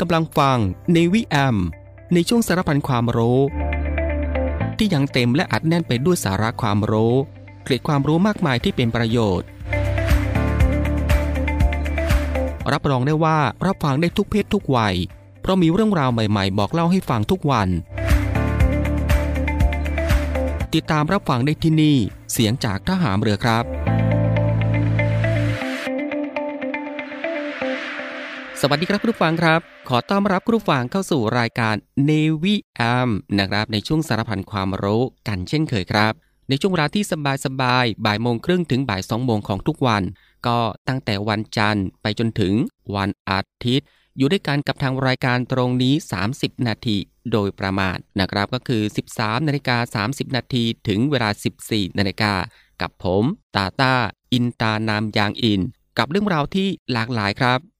กำลังฟังในวิแอม ในช่วงสารพันความรู้ ที่ยังเต็มและอัดแน่นไปด้วยสาระความรู้ เกร็ดความรู้มากมายที่เป็นประโยชน์ รับรองได้ว่ารับฟังได้ทุกเพศทุกวัย เพราะมีเรื่องราวใหม่ๆ บอกเล่าให้ฟังทุกวัน ติดตามรับฟังได้ที่นี่ เสียงจากทหามเรือครับสวัสดีครับคุณผู้ฟังครับ ขอต้อนรับคุณผู้ฟังเข้าสู่รายการ Navy AM นะครับ ในช่วงสารพันความรู้กันเช่นเคยครับ ในช่วงเวลาที่สบายๆบ่ายโมงครึ่งถึงบ่ายสองโมงของทุกวัน ก็ตั้งแต่วันจันทร์ไปจนถึงวันอาทิตย์ อยู่ด้วยกันกับทางรายการตรงนี้ 30 นาทีโดยประมาณนะครับก็คือ 13นาฬิกา30 นาทีถึงเวลา 14นาฬิกากับผมตาตาอินตานามยางอิน กับเรื่องราวที่หลากหลายครับ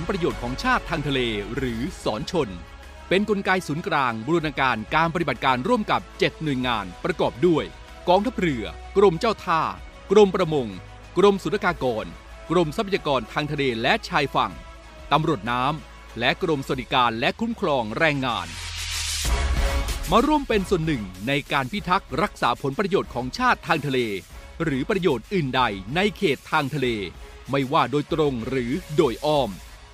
ลประโยชน์ของชาติทางทะเลหรือสอนชน เป็นนกลไกศูนย์กลางบูรณาการการปฏิบัติการร่วมกับ 7 หน่วยงานประกอบด้วย กองทัพเรือ กรมเจ้าท่า กรมประมง กรมสุรากากร กรมทรัพยากรทางทะเลและชายฝั่งตำรวจน้ำและกรมสวัสดิการและคุ้มครองแรงงาน มาร่วมเป็นส่วนหนึ่งในการพิทักษ์รักษาผลประโยชน์ของชาติทางทะเล หรือประโยชน์อื่นใดในเขตทางทะเล ไม่ว่าโดยตรงหรือโดยอ้อม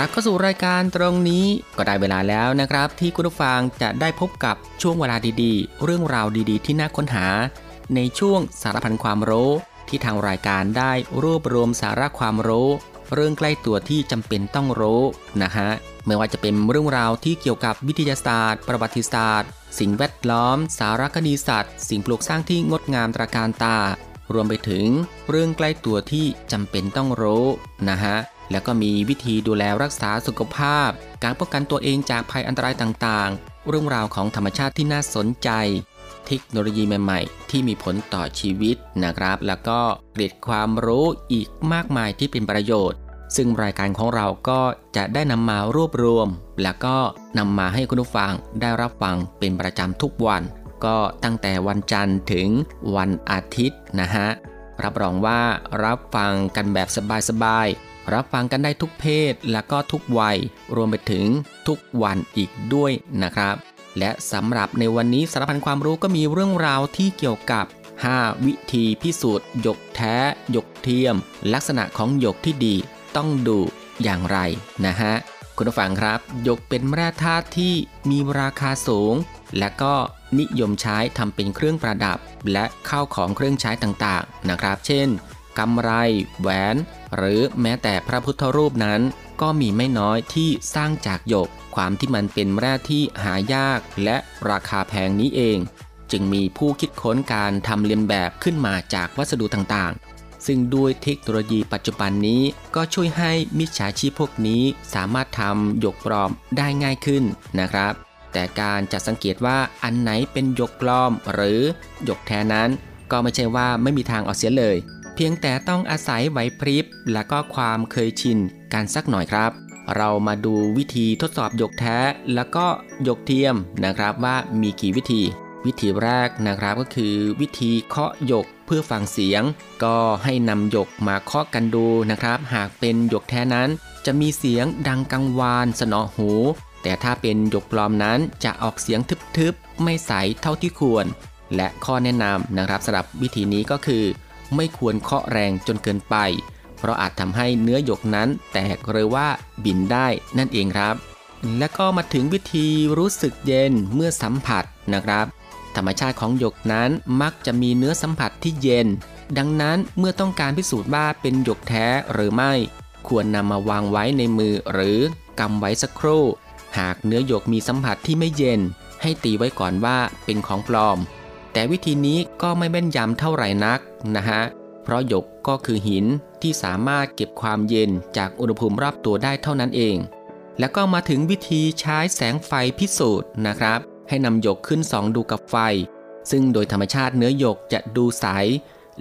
กลับเข้าสู่รายการตรงนี้ก็ได้เวลาแล้วนะครับ ที่คุณผู้ฟังจะได้พบกับช่วงเวลาดีๆ เรื่องราวดีๆ ที่น่าค้นหา ในช่วงสารพันความรู้ ที่ทางรายการได้รวบรวมสาระความรู้ เรื่องใกล้ตัวที่จำเป็นต้องรู้นะฮะไม่ว่าจะเป็นเรื่องราวที่เกี่ยวกับวิทยาศาสตร์ ประวัติศาสตร์ สิ่งแวดล้อม สารคดีสัตว์ สิ่งปลูกสร้างที่งดงามตระการตา รวมไปถึงเรื่องใกล้ตัวที่จำเป็นต้องรู้นะฮะ แล้วก็มีวิธีดูแลรักษาสุขภาพ การป้องกันตัวเองจากภัยอันตรายต่างๆ เรื่องราวของธรรมชาติที่น่าสนใจ เทคโนโลยีใหม่ๆ ที่มีผลต่อชีวิตนะครับ แล้วก็เกร็ดความรู้อีกมากมายที่เป็นประโยชน์ ซึ่งรายการของเราก็จะได้นำมารวบรวม แล้วก็นำมาให้คุณผู้ฟังได้รับฟังเป็นประจำทุกวัน ก็ตั้งแต่วันจันทร์ถึงวันอาทิตย์นะฮะรับรองว่ารับฟังกันแบบสบายๆ รับฟังกันได้ทุกเพศและก็ทุกวัย รวมไปถึงทุกวันอีกด้วยนะครับ และสำหรับในวันนี้สารพันความรู้ก็มีเรื่องราวที่เกี่ยวกับ 5 วิธีพิสูจน์หยกแท้หยกเทียม ลักษณะของหยกที่ดีต้องดูอย่างไรนะฮะคุณผู้ฟังครับหยกเป็นแร่ธาตุที่มีราคาสูง และก็นิยมใช้ทำเป็นเครื่องประดับ และข้าวของเครื่องใช้ต่างๆนะครับ เช่นกำไร แหวน หรือแม้แต่พระพุทธรูปนั้น ก็มีไม่น้อยที่สร้างจากหยก ความที่มันเป็นแร่ที่หายากและราคาแพงนี้เอง จึงมีผู้คิดค้นการทำเลียนแบบขึ้นมาจากวัสดุต่างๆ ซึ่งด้วยเทคโนโลยีปัจจุบันนี้ก็ช่วยให้มิจฉาชีพพวกนี้สามารถทำหยกปลอมได้ง่ายขึ้นนะครับแต่การจะสังเกตว่าอันไหนเป็นหยกปลอมหรือหยกแท้นั้น ก็ไม่ใช่ว่าไม่มีทางเอาเสียเลย พียงแต่ต้องอาศัยไหวพริบ และก็ความเคยชินกันสักหน่อยครับ เรามาดูวิธีทดสอบหยกแท้แล้วก็หยกเทียมนะครับว่ามีกี่วิธี วิธีแรกนะครับก็คือวิธีเคาะหยกเพื่อฟังเสียง ก็ให้นำหยกมาเคาะกันดูนะครับ หากเป็นหยกแท้นั้น จะมีเสียงดังกังวานสนอหู แต่ถ้าเป็นหยกปลอมนั้นจะออกเสียงทึบๆ ไม่ใสเท่าที่ควร และข้อแนะนำนะครับสำหรับวิธีนี้ก็คือ ไม่ควรเคาะแรงจนเกินไป เพราะอาจทำให้เนื้อหยกนั้นแตกหรือว่าบินได้นั่นเองครับ และก็มาถึงวิธีรู้สึกเย็นเมื่อสัมผัสนะครับ ธรรมชาติของหยกนั้นมักจะมีเนื้อสัมผัสที่เย็น ดังนั้นเมื่อต้องการพิสูจน์ว่าเป็นหยกแท้หรือไม่ ควรนำมาวางไว้ในมือหรือกำไว้สักครู่ หากเนื้อหยกมีสัมผัสที่ไม่เย็น ให้ตีไว้ก่อนว่าเป็นของปลอม แต่วิธีนี้ก็ไม่แม่นยำเท่าไหร่นักนะฮะ เพราะหยกก็คือหินที่สามารถเก็บความเย็นจากอุณหภูมิรอบตัวได้เท่านั้นเอง แล้วก็มาถึงวิธีใช้แสงไฟพิสูจน์นะครับ ให้นำหยกขึ้นส่องดูกับไฟ ซึ่งโดยธรรมชาติเนื้อหยกจะดูใส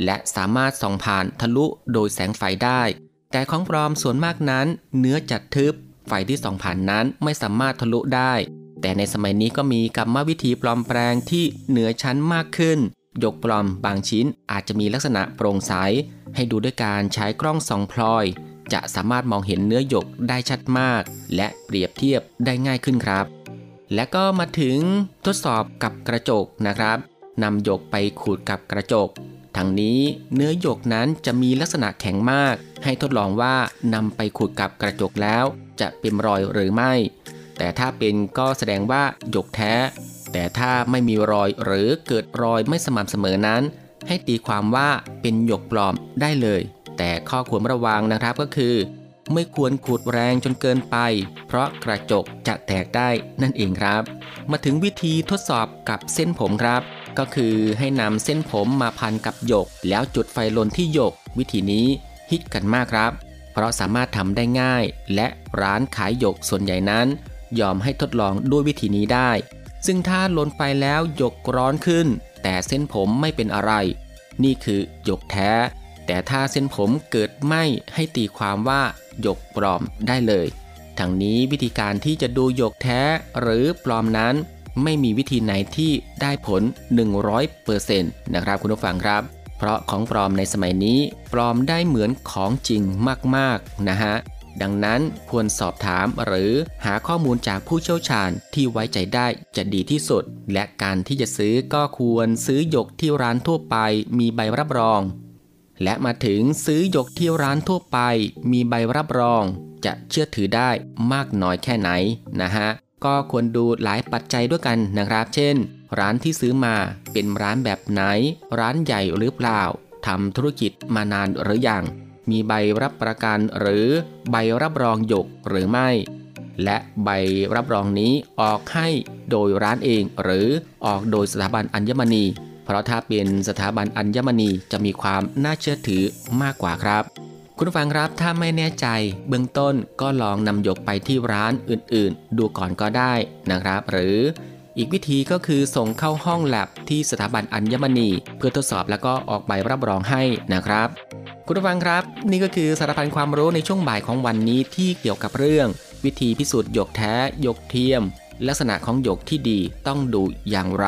และสามารถส่องผ่านทะลุโดยแสงไฟได้ แต่ของปลอมส่วนมากนั้น เนื้อจะทึบไฟที่ส่องผ่านนั้นไม่สามารถทะลุได้ แต่ในสมัยนี้ก็มีกรรมวิธีปลอมแปลงที่เหนือชั้นมากขึ้นหยกปลอมบางชิ้นอาจจะมีลักษณะโปร่งใส ให้ดูด้วยการใช้กล้องส่องพลอย จะสามารถมองเห็นเนื้อหยกได้ชัดมาก และเปรียบเทียบได้ง่ายขึ้นครับ และก็มาถึงทดสอบกับกระจกนะครับนำหยกไปขูดกับกระจกทั้งนี้เนื้อหยกนั้นจะมีลักษณะแข็งมาก ให้ทดลองว่านำไปขูดกับกระจกแล้ว จะเป็นรอยหรือไม่ แต่ถ้าเป็นก็แสดงว่าหยกแท้ แต่ถ้าไม่มีรอยหรือเกิดรอยไม่สม่ำเสมอนั้น ให้ตีความว่าเป็นหยกปลอมได้เลย แต่ข้อควรระวังนะครับก็คือ ไม่ควรขูดแรงจนเกินไป เพราะกระจกจะแตกได้นั่นเองครับ มาถึงวิธีทดสอบกับเส้นผมครับก็คือให้นำเส้นผมมาพันกับหยก แล้วจุดไฟลนที่หยก วิธีนี้ฮิตกันมากครับ เพราะสามารถทำได้ง่าย และร้านขายหยกส่วนใหญ่นั้น ยอมให้ทดลองด้วยวิธีนี้ได้ ซึ่งถ้าลนไฟแล้วหยกร้อนขึ้น แต่เส้นผมไม่เป็นอะไร นี่คือหยกแท้ แต่ถ้าเส้นผมเกิดไหมให้ตีความว่าหยกปลอมได้เลยทั้งนี้วิธีการที่จะดูหยกแท้หรือปลอมนั้น ไม่มีวิธีไหนที่ได้ผล 100%นะครับคุณผู้ฟังครับ เพราะของปลอมในสมัยนี้ปลอมได้เหมือนของจริงมากๆนะฮะ ดังนั้นควรสอบถามหรือหาข้อมูลจากผู้เชี่ยวชาญที่ไว้ใจได้จะดีที่สุด และการที่จะซื้อก็ควรซื้อหยกที่ร้านทั่วไปมีใบรับรอง และมาถึงซื้อหยกที่ร้านทั่วไปมีใบรับรอง จะเชื่อถือได้มากน้อยแค่ไหนนะฮะก็ควรดูหลายปัจจัยด้วยกันนะครับ เช่น ร้านที่ซื้อมาเป็นร้านแบบไหน ร้านใหญ่หรือเปล่าทำธุรกิจมานานหรือยัง มีใบรับประกันหรือใบรับรองหยกหรือไม่ และใบรับรองนี้ออกให้โดยร้านเอง หรือออกโดยสถาบันอัญมณี เพราะถ้าเป็นสถาบันอัญมณีจะมีความน่าเชื่อถือมากกว่าครับ คุณฟังครับถ้าไม่แน่ใจ เบื้องต้นก็ลองนำหยกไปที่ร้านอื่นๆ ดูก่อนก็ได้นะครับ หรืออีกวิธีก็คือส่งเข้าห้องแลบที่สถาบันอัญมณี เพื่อทดสอบแล้วก็ออกใบรับรองให้นะครับ คุณผู้ฟังครับ นี่ก็คือสารพันความรู้ในช่วงบ่ายของวันนี้ที่เกี่ยวกับเรื่อง วิธีพิสูจน์หยกแท้หยกเทียม ลักษณะของหยกที่ดีต้องดูอย่างไร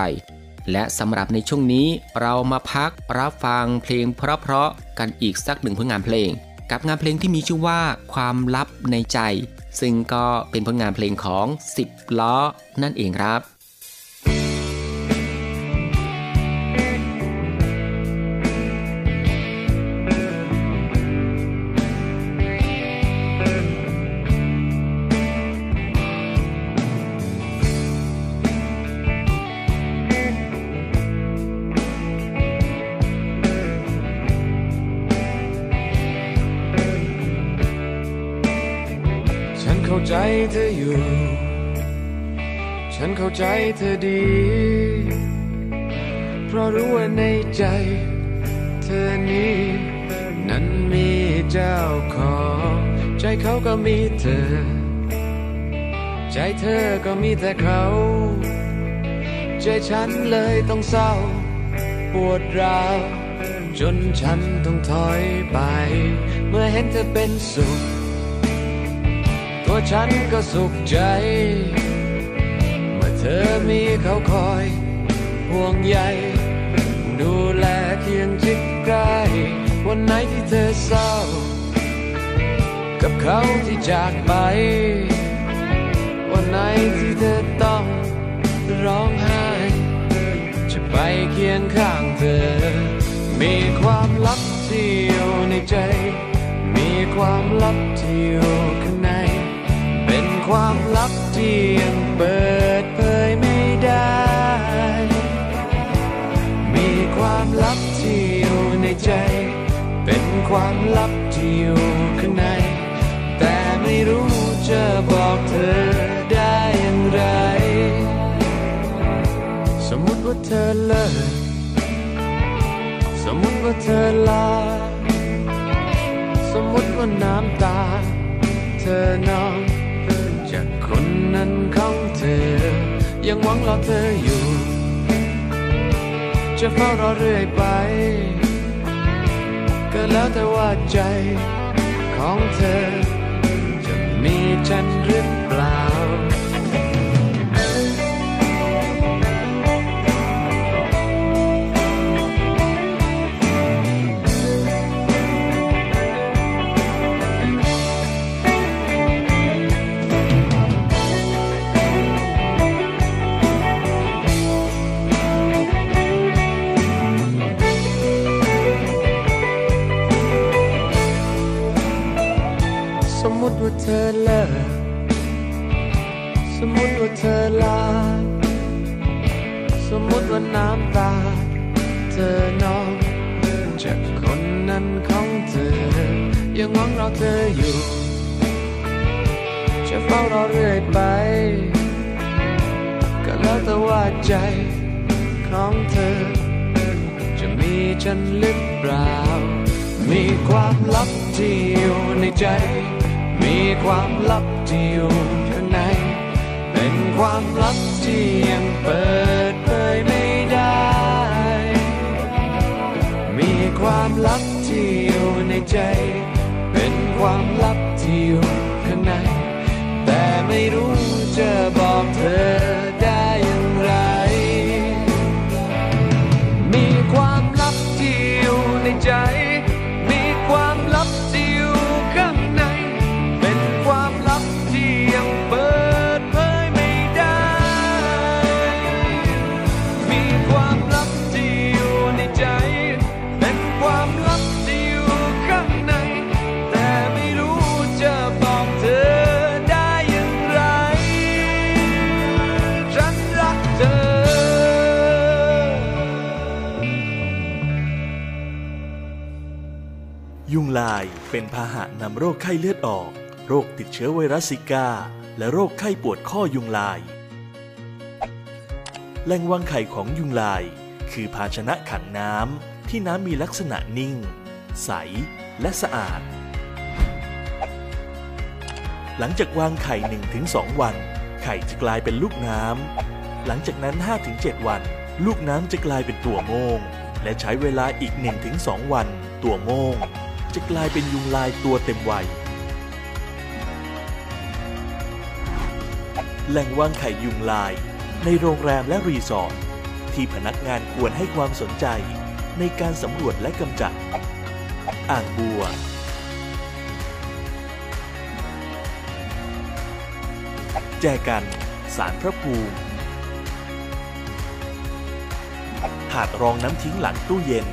และสำหรับในช่วงนี้เรามาพักรับฟังเพลงเพราะๆกันอีกสักหนึ่งผลงานเพลง กับงานเพลงที่มีชื่อว่าความลับในใจ ซึ่งก็เป็นผลงานเพลงของ 10 ล้อนั่นเองครับ ใจเธอดี เพราะรู้ว่าในใจเธอนี้ นั้นมีเจ้าของ ใจเขาก็มีเธอ ใจเธอก็มีแต่เขา ใจฉันเลยต้องเศร้า ปวดร้าวจนฉันต้องถอยไป เมื่อเห็นเธอเป็นสุข ตัวฉันก็สุขใจ เธอมีเขาคอยห่วงใยดูแลเคียงชิดใกล้วันไหนที่เธอเศร้า กับเขาที่จากไป วันไหนที่เธอต้องร้องไห้ จะไปเคียงข้างเธอ มีความลับที่อยู่ในใจ มีความลับที่อยู่ข้างใน เป็นความลับที่ยังเปิดเผ ความลับที่อยู่ในใจ เป็นความลับที่อยู่ข้างใน แต่ไม่รู้จะบอกเธอได้อย่างไร สมมติว่าเธอเลิกสมมติว่าเธอลา สมมติว่าน้ำตา เธอนองจากคนนั้นของเธอ ยังหวังรอเธออยู่ จะเฝ้ารอเรื่อยไป ก็แล้วแต่ว่าใจของเธอ จะมีฉันหรือ อเลิก สมมติว่าเธอลา สมมติว่าน้ำตา เธอนองจากคนนั้นของเธอ ยังหวังเราเธออยู่ จะเฝ้ารอเรื่อยไป ก็แล้วแต่ว่าใจของเธอ จะมีฉันหรือเปล่า มีความลับที่อยู่ในใจ มีความลับที่อยู่ข้างใน เป็นความลับที่ยังเปิดเผยไม่ได้ มีความลับที่อยู่ในใจ เป็นความลับที่อยู่ข้างใน แต่ไม่รู้จะบอกเธอได้ เป็นพาหะนำโรคไข้เลือดออก โรคติดเชื้อไวรัสซิก้าและโรคไข้ปวดข้อยุงลาย แหล่งวางไข่ของยุงลาย คือภาชนะขังน้ำที่น้ำมีลักษณะนิ่ง ใส และสะอาด หลังจากวางไข่ 1-2 วัน ไข่จะกลายเป็นลูกน้ำ หลังจากนั้น 5-7 วัน ลูกน้ำจะกลายเป็นตัวโมง และใช้เวลาอีก 1-2 วัน ตัวโมง จะกลายเป็นยุงลายตัวเต็มวัย แหล่งวางไข่ยุงลาย ในโรงแรมและรีสอร์ทที่พนักงานควรให้ความสนใจในการสำรวจและกำจัด อ่างบัว แจกันสารพระภูมิถาดรองน้ำทิ้งหลังตู้เย็น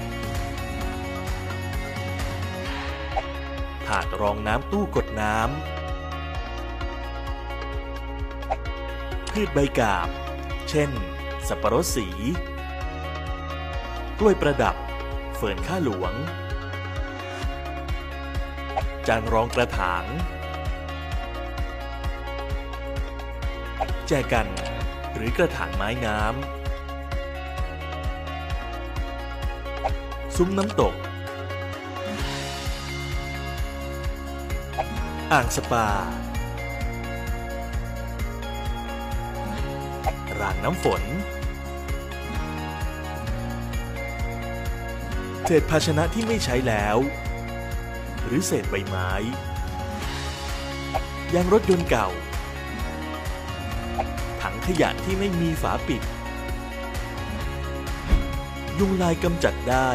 ถาดรองน้ำตู้กดน้ำ พืชใบกาบ เช่น สับปะรดสี กล้วยประดับ เฟิร์นข้าหลวง จานรองกระถาง แจกัน หรือกระถางไม้น้ำ ซุ้มน้ำตก อ่างสปา รางน้ำฝน เศษภาชนะที่ไม่ใช้แล้ว หรือเศษใบไม้ ยางรถยนต์เก่า ถังขยะที่ไม่มีฝาปิด ยุงลายกำจัดได้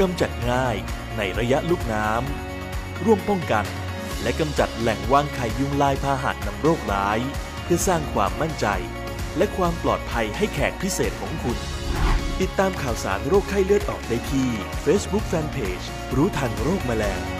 กำจัดง่ายในระยะลูกน้ำ ร่วมป้องกัน และกำจัดแหล่งวางไข่ยุงลายพาหะนำโรคร้าย เพื่อสร้างความมั่นใจ และความปลอดภัยให้แขกพิเศษของคุณ ติดตามข่าวสารโรคไข้เลือดออกได้ที่ Facebook Fanpage รู้ทันโรคแมลงง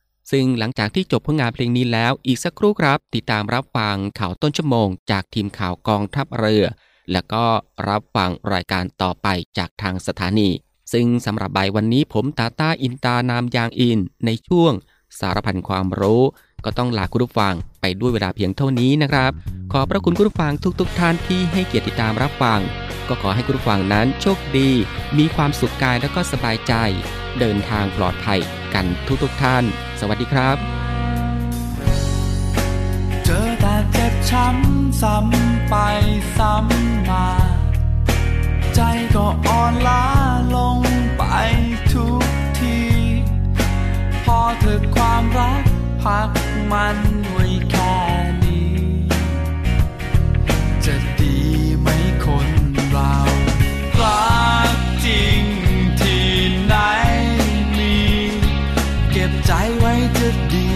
ซึ่งหลังจากที่จบผลงานเพลงนี้แล้วอีกสักครู่ครับ ติดตามรับฟังข่าวต้นชั่วโมง จากทีมข่าวกองทัพเรือ แล้วก็รับฟังรายการต่อไปจากทางสถานี ซึ่งสำหรับใบวันนี้ผมตาตาอินตานามยางอิน ในช่วง สารพันความรู้ก็ต้องลาคุณผู้ฟังไปด้วยเวลาเพียงเท่านี้นะครับ ขอพระคุณคุณผู้ฟังทุกๆทท่านที่ให้เกียรติติดตามรับฟัง ก็ขอให้คุณผู้ฟังนั้นโชคดี มีความสุขกายและก็สบายใจ เดินทางปลอดภัยกันทุกๆทท่าน สวัสดีครับ เจอแต่เจ็บช้ำซ้ำไปซ้ำมา ใจก็อ่อนล้าลงไปทุกที พอเธอความรักพักมันไว้ ใจไว้จะดี